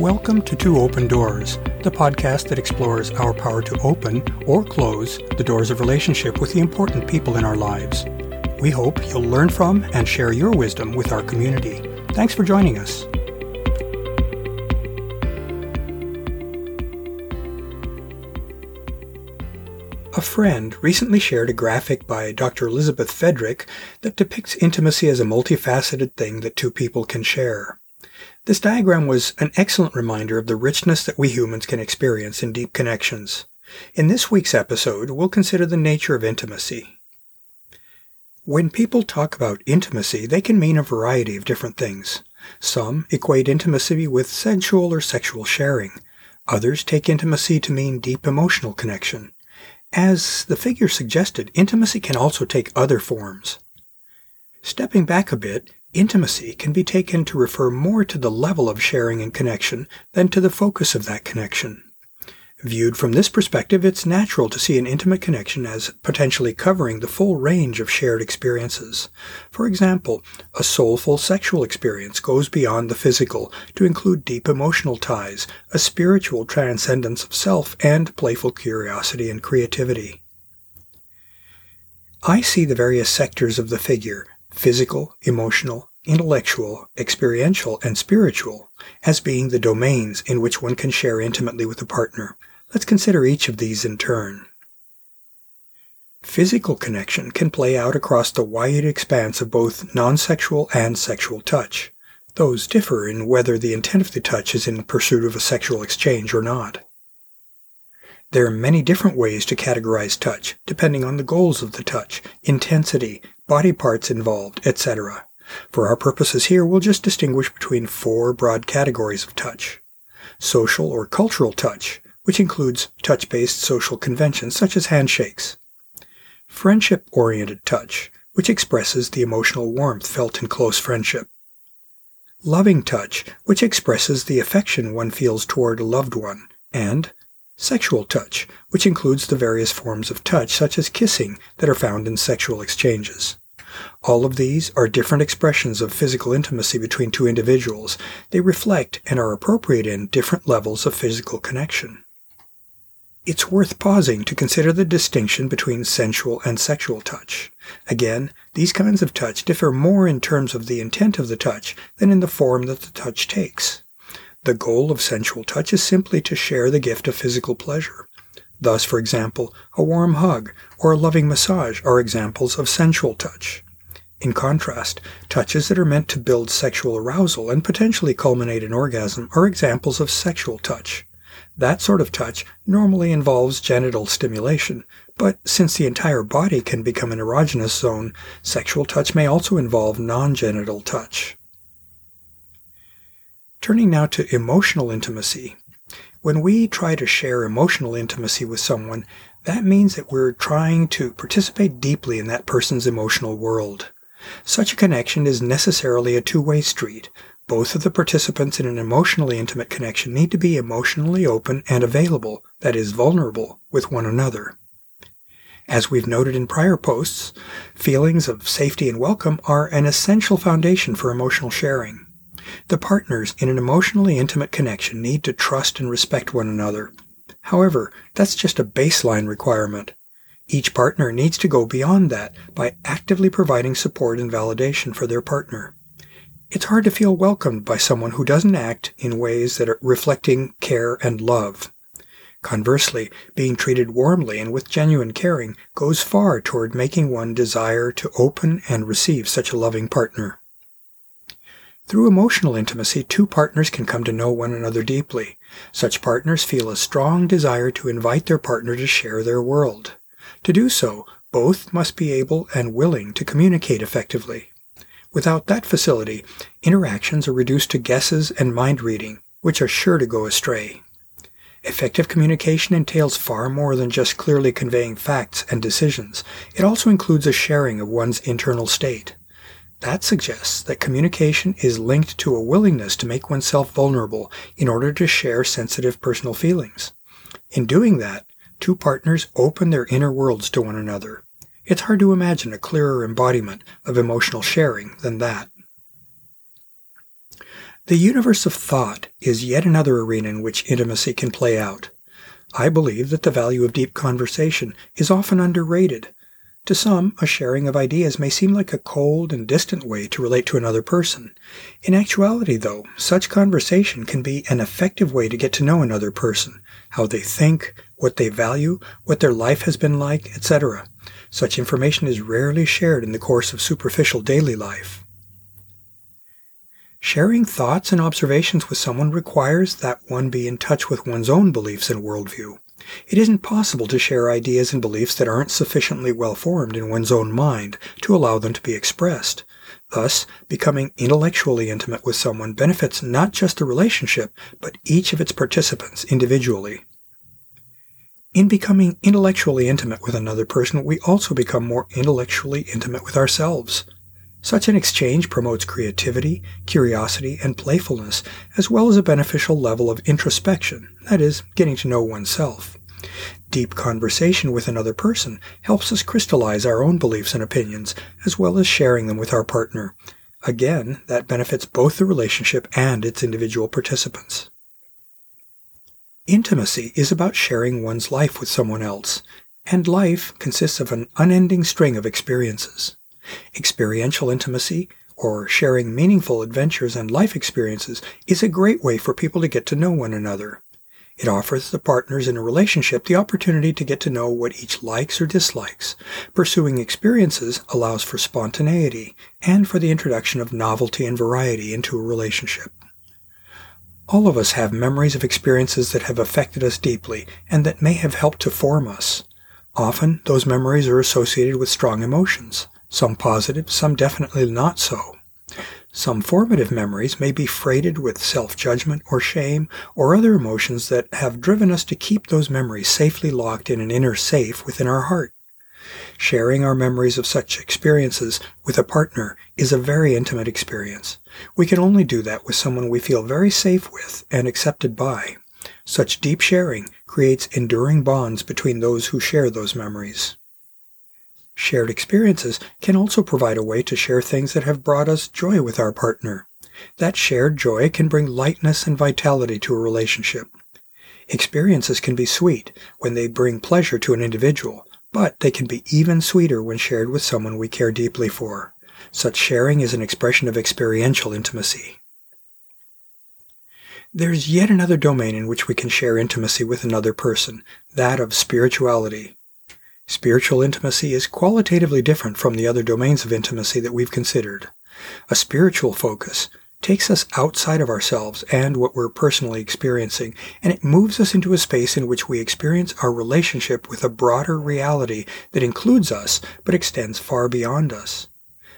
Welcome to Two Open Doors, the podcast that explores our power to open or close the doors of relationship with the important people in our lives. We hope you'll learn from and share your wisdom with our community. Thanks for joining us. A friend recently shared a graphic by Dr. Elizabeth Fedrick that depicts intimacy as a multifaceted thing that two people can share. This diagram was an excellent reminder of the richness that we humans can experience in deep connections. In this week's episode, we'll consider the nature of intimacy. When people talk about intimacy, they can mean a variety of different things. Some equate intimacy with sensual or sexual sharing. Others take intimacy to mean deep emotional connection. As the figure suggested, intimacy can also take other forms. Stepping back a bit, Intimacy can be taken to refer more to the level of sharing and connection than to the focus of that connection. Viewed from this perspective, it's natural to see an intimate connection as potentially covering the full range of shared experiences. For example, a soulful sexual experience goes beyond the physical to include deep emotional ties, a spiritual transcendence of self, and playful curiosity and creativity. I see the various sectors of the figure physical, emotional, intellectual, experiential, and spiritual as being the domains in which one can share intimately with a partner. Let's consider each of these in turn. Physical connection can play out across the wide expanse of both non-sexual and sexual touch. Those differ in whether the intent of the touch is in pursuit of a sexual exchange or not. There are many different ways to categorize touch, depending on the goals of the touch, intensity, body parts involved, etc. For our purposes here, we'll just distinguish between four broad categories of touch. Social or cultural touch, which includes touch-based social conventions such as handshakes. Friendship-oriented touch, which expresses the emotional warmth felt in close friendship. Loving touch, which expresses the affection one feels toward a loved one. And sexual touch, which includes the various forms of touch such as kissing that are found in sexual exchanges. All of these are different expressions of physical intimacy between two individuals. They reflect and are appropriate in different levels of physical connection. It's worth pausing to consider the distinction between sensual and sexual touch. Again, these kinds of touch differ more in terms of the intent of the touch than in the form that the touch takes. The goal of sensual touch is simply to share the gift of physical pleasure. Thus, for example, a warm hug or a loving massage are examples of sensual touch. In contrast, touches that are meant to build sexual arousal and potentially culminate in orgasm are examples of sexual touch. That sort of touch normally involves genital stimulation, but since the entire body can become an erogenous zone, sexual touch may also involve non-genital touch. Turning now to emotional intimacy. When we try to share emotional intimacy with someone, that means that we're trying to participate deeply in that person's emotional world. Such a connection is necessarily a two-way street. Both of the participants in an emotionally intimate connection need to be emotionally open and available, that is, vulnerable, with one another. As we've noted in prior posts, feelings of safety and welcome are an essential foundation for emotional sharing. The partners in an emotionally intimate connection need to trust and respect one another. However, that's just a baseline requirement. Each partner needs to go beyond that by actively providing support and validation for their partner. It's hard to feel welcomed by someone who doesn't act in ways that are reflecting care and love. Conversely, being treated warmly and with genuine caring goes far toward making one desire to open and receive such a loving partner. Through emotional intimacy, two partners can come to know one another deeply. Such partners feel a strong desire to invite their partner to share their world. To do so, both must be able and willing to communicate effectively. Without that facility, interactions are reduced to guesses and mind reading, which are sure to go astray. Effective communication entails far more than just clearly conveying facts and decisions. It also includes a sharing of one's internal state. That suggests that communication is linked to a willingness to make oneself vulnerable in order to share sensitive personal feelings. In doing that, two partners open their inner worlds to one another. It's hard to imagine a clearer embodiment of emotional sharing than that. The universe of thought is yet another arena in which intimacy can play out. I believe that the value of deep conversation is often underrated. To some, a sharing of ideas may seem like a cold and distant way to relate to another person. In actuality, though, such conversation can be an effective way to get to know another person, how they think, what they value, what their life has been like, etc. Such information is rarely shared in the course of superficial daily life. Sharing thoughts and observations with someone requires that one be in touch with one's own beliefs and worldview. It isn't possible to share ideas and beliefs that aren't sufficiently well formed in one's own mind to allow them to be expressed. Thus, becoming intellectually intimate with someone benefits not just the relationship, but each of its participants individually. In becoming intellectually intimate with another person, we also become more intellectually intimate with ourselves. Such an exchange promotes creativity, curiosity, and playfulness, as well as a beneficial level of introspection, that is, getting to know oneself. Deep conversation with another person helps us crystallize our own beliefs and opinions, as well as sharing them with our partner. Again, that benefits both the relationship and its individual participants. Intimacy is about sharing one's life with someone else, and life consists of an unending string of experiences. Experiential intimacy, or sharing meaningful adventures and life experiences, is a great way for people to get to know one another. It offers the partners in a relationship the opportunity to get to know what each likes or dislikes. Pursuing experiences allows for spontaneity and for the introduction of novelty and variety into a relationship. All of us have memories of experiences that have affected us deeply and that may have helped to form us. Often, those memories are associated with strong emotions some positive, some definitely not so. Some formative memories may be freighted with self-judgment or shame or other emotions that have driven us to keep those memories safely locked in an inner safe within our heart. Sharing our memories of such experiences with a partner is a very intimate experience. We can only do that with someone we feel very safe with and accepted by. Such deep sharing creates enduring bonds between those who share those memories. Shared experiences can also provide a way to share things that have brought us joy with our partner. That shared joy can bring lightness and vitality to a relationship. Experiences can be sweet when they bring pleasure to an individual, but they can be even sweeter when shared with someone we care deeply for. Such sharing is an expression of experiential intimacy. There's yet another domain in which we can share intimacy with another person, that of spirituality. Spiritual intimacy is qualitatively different from the other domains of intimacy that we've considered. A spiritual focus takes us outside of ourselves and what we're personally experiencing, and it moves us into a space in which we experience our relationship with a broader reality that includes us but extends far beyond us.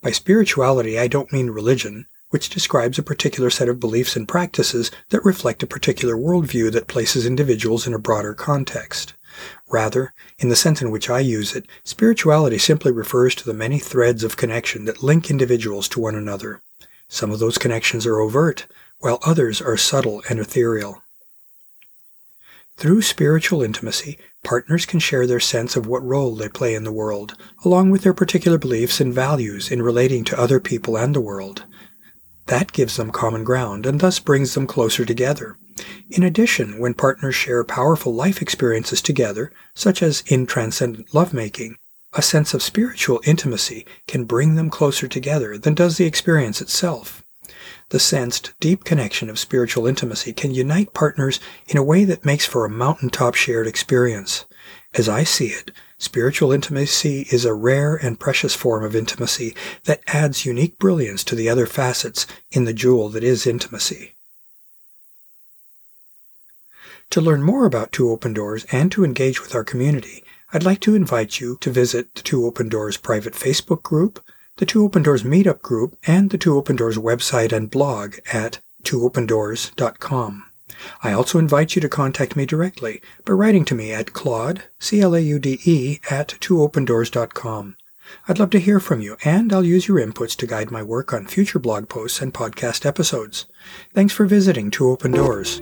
By spirituality, I don't mean religion, which describes a particular set of beliefs and practices that reflect a particular worldview that places individuals in a broader context. Rather, in the sense in which I use it, spirituality simply refers to the many threads of connection that link individuals to one another. Some of those connections are overt, while others are subtle and ethereal. Through spiritual intimacy, partners can share their sense of what role they play in the world, along with their particular beliefs and values in relating to other people and the world. That gives them common ground and thus brings them closer together. In addition, when partners share powerful life experiences together, such as in transcendent lovemaking, a sense of spiritual intimacy can bring them closer together than does the experience itself. The sensed, deep connection of spiritual intimacy can unite partners in a way that makes for a mountaintop shared experience. As I see it, spiritual intimacy is a rare and precious form of intimacy that adds unique brilliance to the other facets in the jewel that is intimacy. To learn more about Two Open Doors and to engage with our community, I'd like to invite you to visit the Two Open Doors private Facebook group, the Two Open Doors meetup group, and the Two Open Doors website and blog at twoopendoors.com. I also invite you to contact me directly by writing to me at claude, C-L-A-U-D-E, at twoopendoors.com. I'd love to hear from you, and I'll use your inputs to guide my work on future blog posts and podcast episodes. Thanks for visiting Two Open Doors.